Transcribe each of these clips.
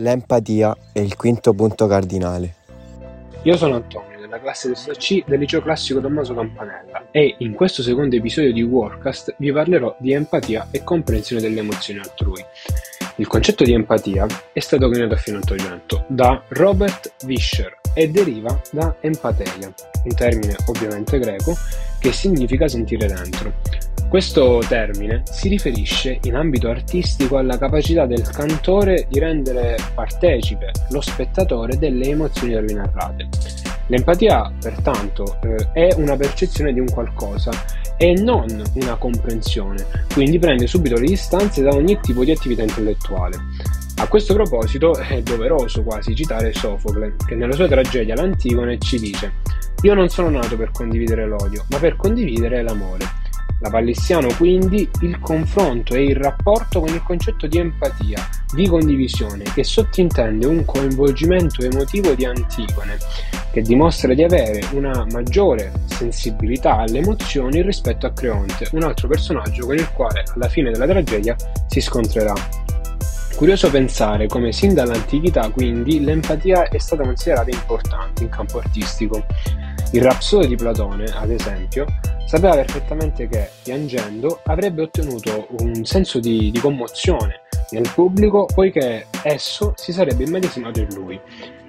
L'empatia è il quinto punto cardinale. Io sono Antonio, della classe testa C del liceo classico Tommaso Campanella e in questo secondo episodio di Warcast vi parlerò di empatia e comprensione delle emozioni altrui. Il concetto di empatia è stato coniato a fine 800 da Robert Vischer e deriva da empateia, un termine ovviamente greco che significa sentire dentro. Questo termine si riferisce in ambito artistico alla capacità del cantore di rendere partecipe lo spettatore delle emozioni da lui narrate. L'empatia, pertanto, eh, è una percezione di un qualcosa e non una comprensione, quindi prende subito le distanze da ogni tipo di attività intellettuale. A questo proposito è doveroso quasi citare Sofocle, che nella sua tragedia L'Antigone ci dice Io non sono nato per condividere l'odio, ma per condividere l'amore. La Pallissiano quindi il confronto e il rapporto con il concetto di empatia, di condivisione, che sottintende un coinvolgimento emotivo di Antigone, che dimostra di avere una maggiore sensibilità alle emozioni rispetto a Creonte, un altro personaggio con il quale alla fine della tragedia si scontrerà. Curioso pensare come sin dall'antichità quindi l'empatia è stata considerata importante in campo artistico. Il Rapsode di Platone, ad esempio, sapeva perfettamente che, piangendo, avrebbe ottenuto un senso di, di commozione nel pubblico poiché esso si sarebbe immedesimato in lui.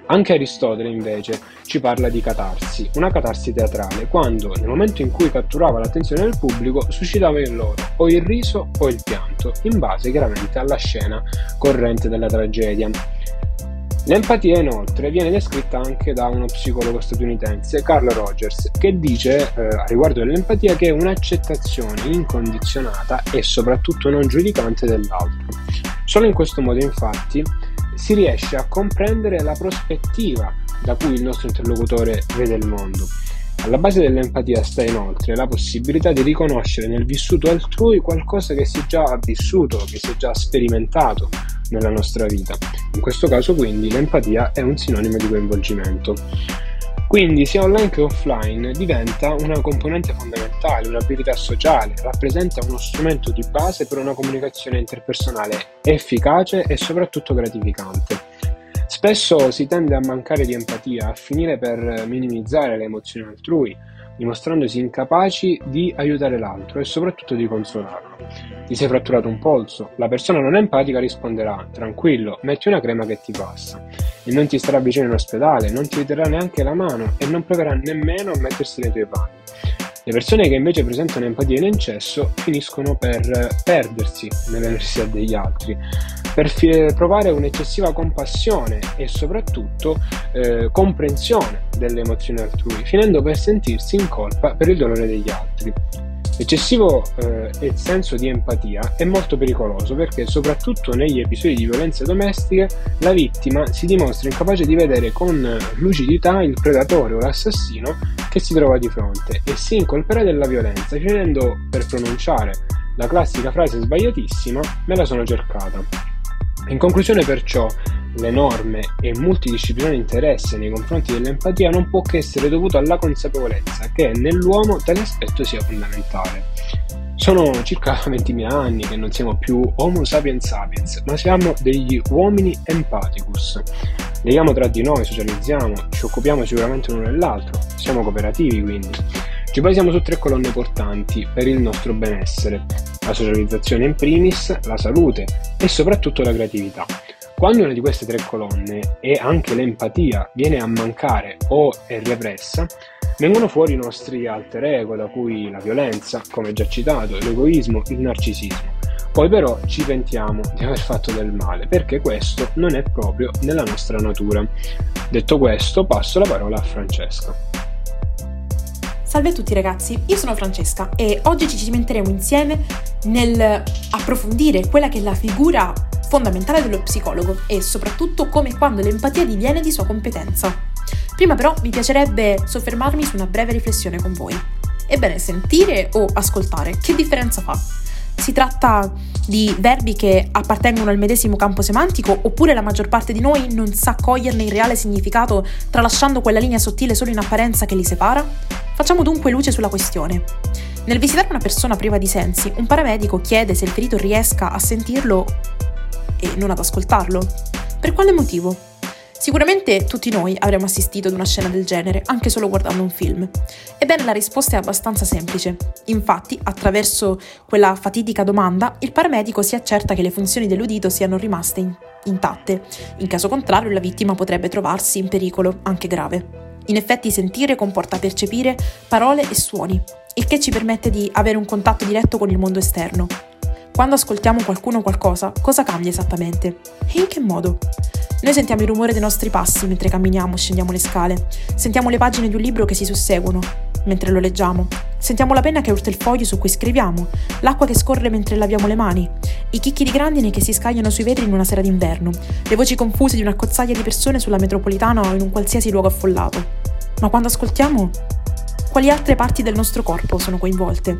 Anche Aristotele invece ci parla di catarsi, una catarsi teatrale, quando nel momento in cui catturava l'attenzione del pubblico suscitava in loro o il riso o il pianto, in base chiaramente alla scena corrente della tragedia. L'empatia inoltre viene descritta anche da uno psicologo statunitense, Carl Rogers, che dice eh, a riguardo dell'empatia che è un'accettazione incondizionata e soprattutto non giudicante dell'altro. Solo in questo modo infatti si riesce a comprendere la prospettiva da cui il nostro interlocutore vede il mondo. Alla base dell'empatia sta inoltre la possibilità di riconoscere nel vissuto altrui qualcosa che si è già vissuto, che si è già sperimentato nella nostra vita. In questo caso quindi l'empatia è un sinonimo di coinvolgimento. Quindi sia online che offline diventa una componente fondamentale, un'abilità sociale, rappresenta uno strumento di base per una comunicazione interpersonale efficace e soprattutto gratificante. Spesso si tende a mancare di empatia, a finire per minimizzare le emozioni altrui, dimostrandosi incapaci di aiutare l'altro e soprattutto di consolarlo. Ti sei fratturato un polso, la persona non empatica risponderà tranquillo, metti una crema che ti passa e non ti starà vicino in ospedale, non ti terrà neanche la mano e non proverà nemmeno a mettersi nei tuoi panni. Le persone che invece presentano empatia in eccesso finiscono per perdersi nelle necessità degli altri, per fi- provare un'eccessiva compassione e soprattutto eh, comprensione delle emozioni altrui, finendo per sentirsi in colpa per il dolore degli altri. L'eccessivo eh, senso di empatia è molto pericoloso perché soprattutto negli episodi di violenza domestica la vittima si dimostra incapace di vedere con lucidità il predatore o l'assassino che si trova di fronte e si incolperà della violenza finendo per pronunciare la classica frase sbagliatissima me la sono cercata. In conclusione perciò l'enorme e multidisciplinare interesse nei confronti dell'empatia non può che essere dovuto alla consapevolezza che nell'uomo tale aspetto sia fondamentale. Sono circa 20.000 anni che non siamo più Homo sapiens sapiens, ma siamo degli uomini empathicus. Leghiamo tra di noi, socializziamo, ci occupiamo sicuramente l'uno dell'altro, siamo cooperativi quindi. Ci basiamo su tre colonne portanti per il nostro benessere, la socializzazione in primis, la salute e soprattutto la creatività. Quando una di queste tre colonne e anche l'empatia viene a mancare o è repressa, vengono fuori i nostri alter ego, da cui la violenza, come già citato, l'egoismo, il narcisismo. Poi però ci pentiamo di aver fatto del male, perché questo non è proprio nella nostra natura. Detto questo, passo la parola a Francesca. Salve a tutti ragazzi, io sono Francesca e oggi ci cimenteremo insieme nel approfondire quella che è la figura fondamentale dello psicologo e soprattutto come e quando l'empatia diviene di sua competenza. Prima però mi piacerebbe soffermarmi su una breve riflessione con voi. Ebbene, sentire o ascoltare, che differenza fa? Si tratta di verbi che appartengono al medesimo campo semantico oppure la maggior parte di noi non sa coglierne il reale significato tralasciando quella linea sottile solo in apparenza che li separa? Facciamo dunque luce sulla questione. Nel visitare una persona priva di sensi, un paramedico chiede se il ferito riesca a sentirlo e non ad ascoltarlo. Per quale motivo? Sicuramente tutti noi avremmo assistito ad una scena del genere, anche solo guardando un film. Ebbene, la risposta è abbastanza semplice. Infatti, attraverso quella fatidica domanda, il paramedico si accerta che le funzioni dell'udito siano rimaste in- intatte. In caso contrario, la vittima potrebbe trovarsi in pericolo, anche grave. In effetti, sentire comporta percepire parole e suoni, il che ci permette di avere un contatto diretto con il mondo esterno. Quando ascoltiamo qualcuno o qualcosa, cosa cambia esattamente? E in che modo? Noi sentiamo il rumore dei nostri passi mentre camminiamo scendiamo le scale. Sentiamo le pagine di un libro che si susseguono mentre lo leggiamo. Sentiamo la penna che urta il foglio su cui scriviamo, l'acqua che scorre mentre laviamo le mani, i chicchi di grandine che si scagliano sui vetri in una sera d'inverno, le voci confuse di una cozzaglia di persone sulla metropolitana o in un qualsiasi luogo affollato. Ma quando ascoltiamo, quali altre parti del nostro corpo sono coinvolte?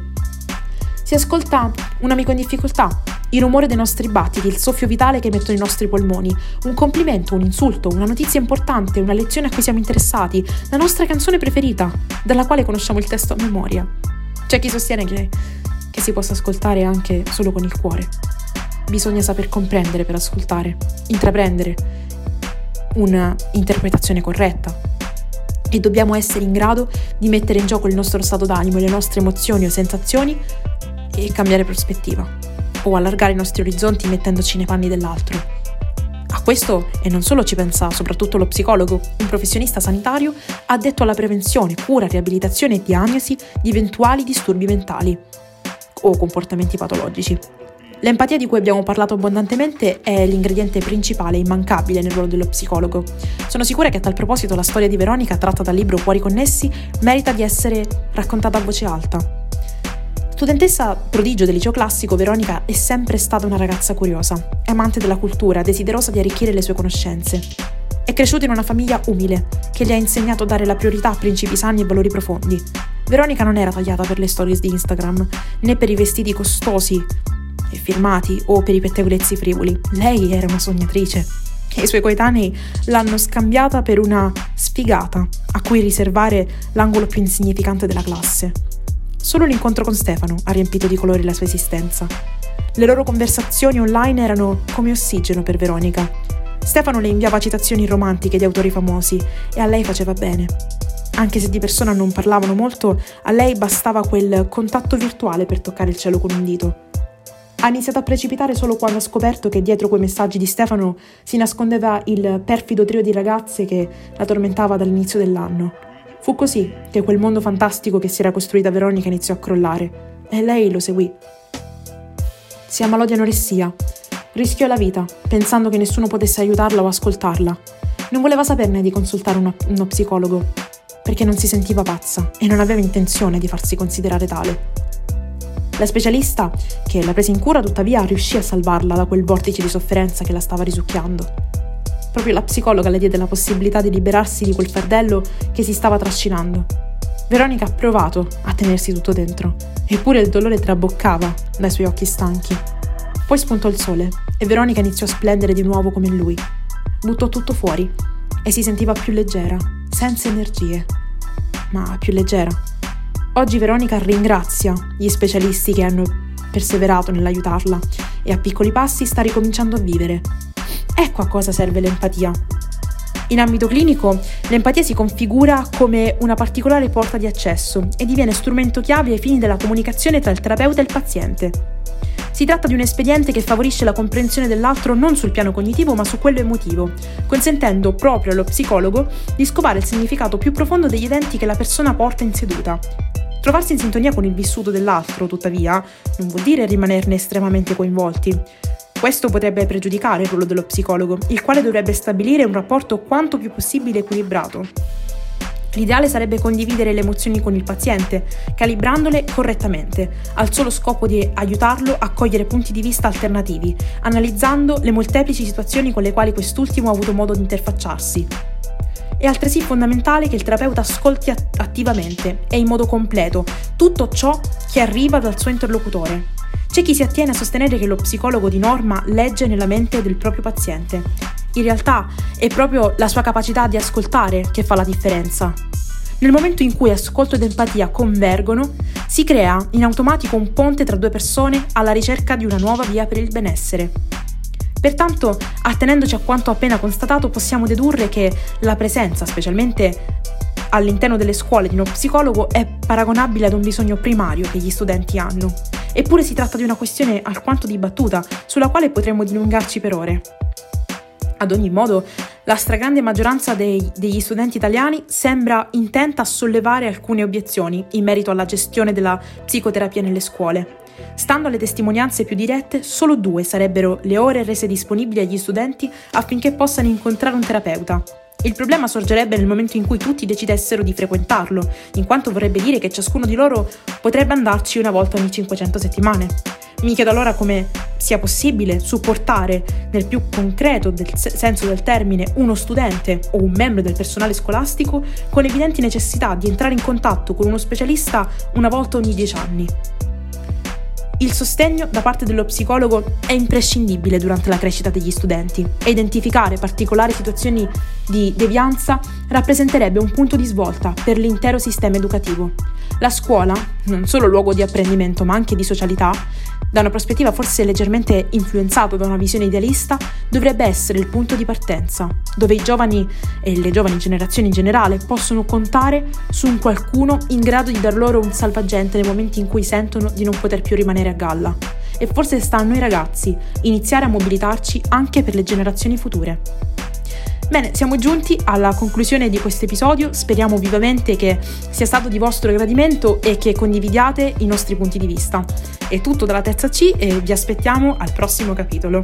Si ascolta un amico in difficoltà, il rumore dei nostri battiti, il soffio vitale che emettono i nostri polmoni, un complimento, un insulto, una notizia importante, una lezione a cui siamo interessati, la nostra canzone preferita, dalla quale conosciamo il testo a memoria. C'è chi sostiene che, che si possa ascoltare anche solo con il cuore. Bisogna saper comprendere per ascoltare, intraprendere una interpretazione corretta, e dobbiamo essere in grado di mettere in gioco il nostro stato d'animo, le nostre emozioni o sensazioni e cambiare prospettiva o allargare i nostri orizzonti mettendoci nei panni dell'altro. A questo, e non solo ci pensa soprattutto lo psicologo, un professionista sanitario addetto alla prevenzione, cura, riabilitazione e diagnosi di eventuali disturbi mentali o comportamenti patologici. L'empatia di cui abbiamo parlato abbondantemente è l'ingrediente principale e immancabile nel ruolo dello psicologo. Sono sicura che a tal proposito la storia di Veronica, tratta dal libro Cuori Connessi, merita di essere raccontata a voce alta. Studentessa prodigio del liceo classico, Veronica è sempre stata una ragazza curiosa, amante della cultura, desiderosa di arricchire le sue conoscenze. È cresciuta in una famiglia umile, che le ha insegnato a dare la priorità a principi sani e valori profondi. Veronica non era tagliata per le stories di Instagram, né per i vestiti costosi e firmati o per i pettegolezzi frivoli. Lei era una sognatrice. I suoi coetanei l'hanno scambiata per una sfigata a cui riservare l'angolo più insignificante della classe. Solo l'incontro con Stefano ha riempito di colori la sua esistenza. Le loro conversazioni online erano come ossigeno per Veronica. Stefano le inviava citazioni romantiche di autori famosi e a lei faceva bene. Anche se di persona non parlavano molto, a lei bastava quel contatto virtuale per toccare il cielo con un dito. Ha iniziato a precipitare solo quando ha scoperto che dietro quei messaggi di Stefano si nascondeva il perfido trio di ragazze che la tormentava dall'inizio dell'anno. Fu così che quel mondo fantastico che si era costruita Veronica iniziò a crollare e lei lo seguì. Si ammalò di anoressia. Rischiò la vita, pensando che nessuno potesse aiutarla o ascoltarla. Non voleva saperne di consultare uno, uno psicologo, perché non si sentiva pazza e non aveva intenzione di farsi considerare tale. La specialista, che la prese in cura, tuttavia riuscì a salvarla da quel vortice di sofferenza che la stava risucchiando. Proprio la psicologa le diede la possibilità di liberarsi di quel fardello che si stava trascinando. Veronica ha provato a tenersi tutto dentro, eppure il dolore traboccava dai suoi occhi stanchi. Poi spuntò il sole e Veronica iniziò a splendere di nuovo come lui. Buttò tutto fuori e si sentiva più leggera, senza energie, ma più leggera. Oggi Veronica ringrazia gli specialisti che hanno perseverato nell'aiutarla e a piccoli passi sta ricominciando a vivere, Ecco a cosa serve l'empatia. In ambito clinico, l'empatia si configura come una particolare porta di accesso e diviene strumento chiave ai fini della comunicazione tra il terapeuta e il paziente. Si tratta di un espediente che favorisce la comprensione dell'altro non sul piano cognitivo ma su quello emotivo, consentendo proprio allo psicologo di scovare il significato più profondo degli eventi che la persona porta in seduta. Trovarsi in sintonia con il vissuto dell'altro, tuttavia, non vuol dire rimanerne estremamente coinvolti. Questo potrebbe pregiudicare il ruolo dello psicologo, il quale dovrebbe stabilire un rapporto quanto più possibile equilibrato. L'ideale sarebbe condividere le emozioni con il paziente, calibrandole correttamente, al solo scopo di aiutarlo a cogliere punti di vista alternativi, analizzando le molteplici situazioni con le quali quest'ultimo ha avuto modo di interfacciarsi. È altresì fondamentale che il terapeuta ascolti attivamente e in modo completo tutto ciò che arriva dal suo interlocutore, c'è chi si attiene a sostenere che lo psicologo di norma legge nella mente del proprio paziente. In realtà è proprio la sua capacità di ascoltare che fa la differenza. Nel momento in cui ascolto ed empatia convergono, si crea in automatico un ponte tra due persone alla ricerca di una nuova via per il benessere. Pertanto, attenendoci a quanto appena constatato, possiamo dedurre che la presenza, specialmente all'interno delle scuole di uno psicologo, è paragonabile ad un bisogno primario che gli studenti hanno. Eppure si tratta di una questione alquanto dibattuta, sulla quale potremmo dilungarci per ore. Ad ogni modo, la stragrande maggioranza dei, degli studenti italiani sembra intenta a sollevare alcune obiezioni in merito alla gestione della psicoterapia nelle scuole. Stando alle testimonianze più dirette, solo due sarebbero le ore rese disponibili agli studenti affinché possano incontrare un terapeuta. Il problema sorgerebbe nel momento in cui tutti decidessero di frequentarlo, in quanto vorrebbe dire che ciascuno di loro potrebbe andarci una volta ogni 500 settimane. Mi chiedo allora come sia possibile supportare nel più concreto del senso del termine uno studente o un membro del personale scolastico con evidenti necessità di entrare in contatto con uno specialista una volta ogni dieci anni. Il sostegno da parte dello psicologo è imprescindibile durante la crescita degli studenti e identificare particolari situazioni di devianza rappresenterebbe un punto di svolta per l'intero sistema educativo. La scuola, non solo luogo di apprendimento ma anche di socialità, da una prospettiva forse leggermente influenzata da una visione idealista, dovrebbe essere il punto di partenza, dove i giovani e le giovani generazioni in generale possono contare su un qualcuno in grado di dar loro un salvagente nei momenti in cui sentono di non poter più rimanere a galla. E forse sta a noi ragazzi iniziare a mobilitarci anche per le generazioni future. Bene, siamo giunti alla conclusione di questo episodio, speriamo vivamente che sia stato di vostro gradimento e che condividiate i nostri punti di vista. È tutto dalla terza C e vi aspettiamo al prossimo capitolo.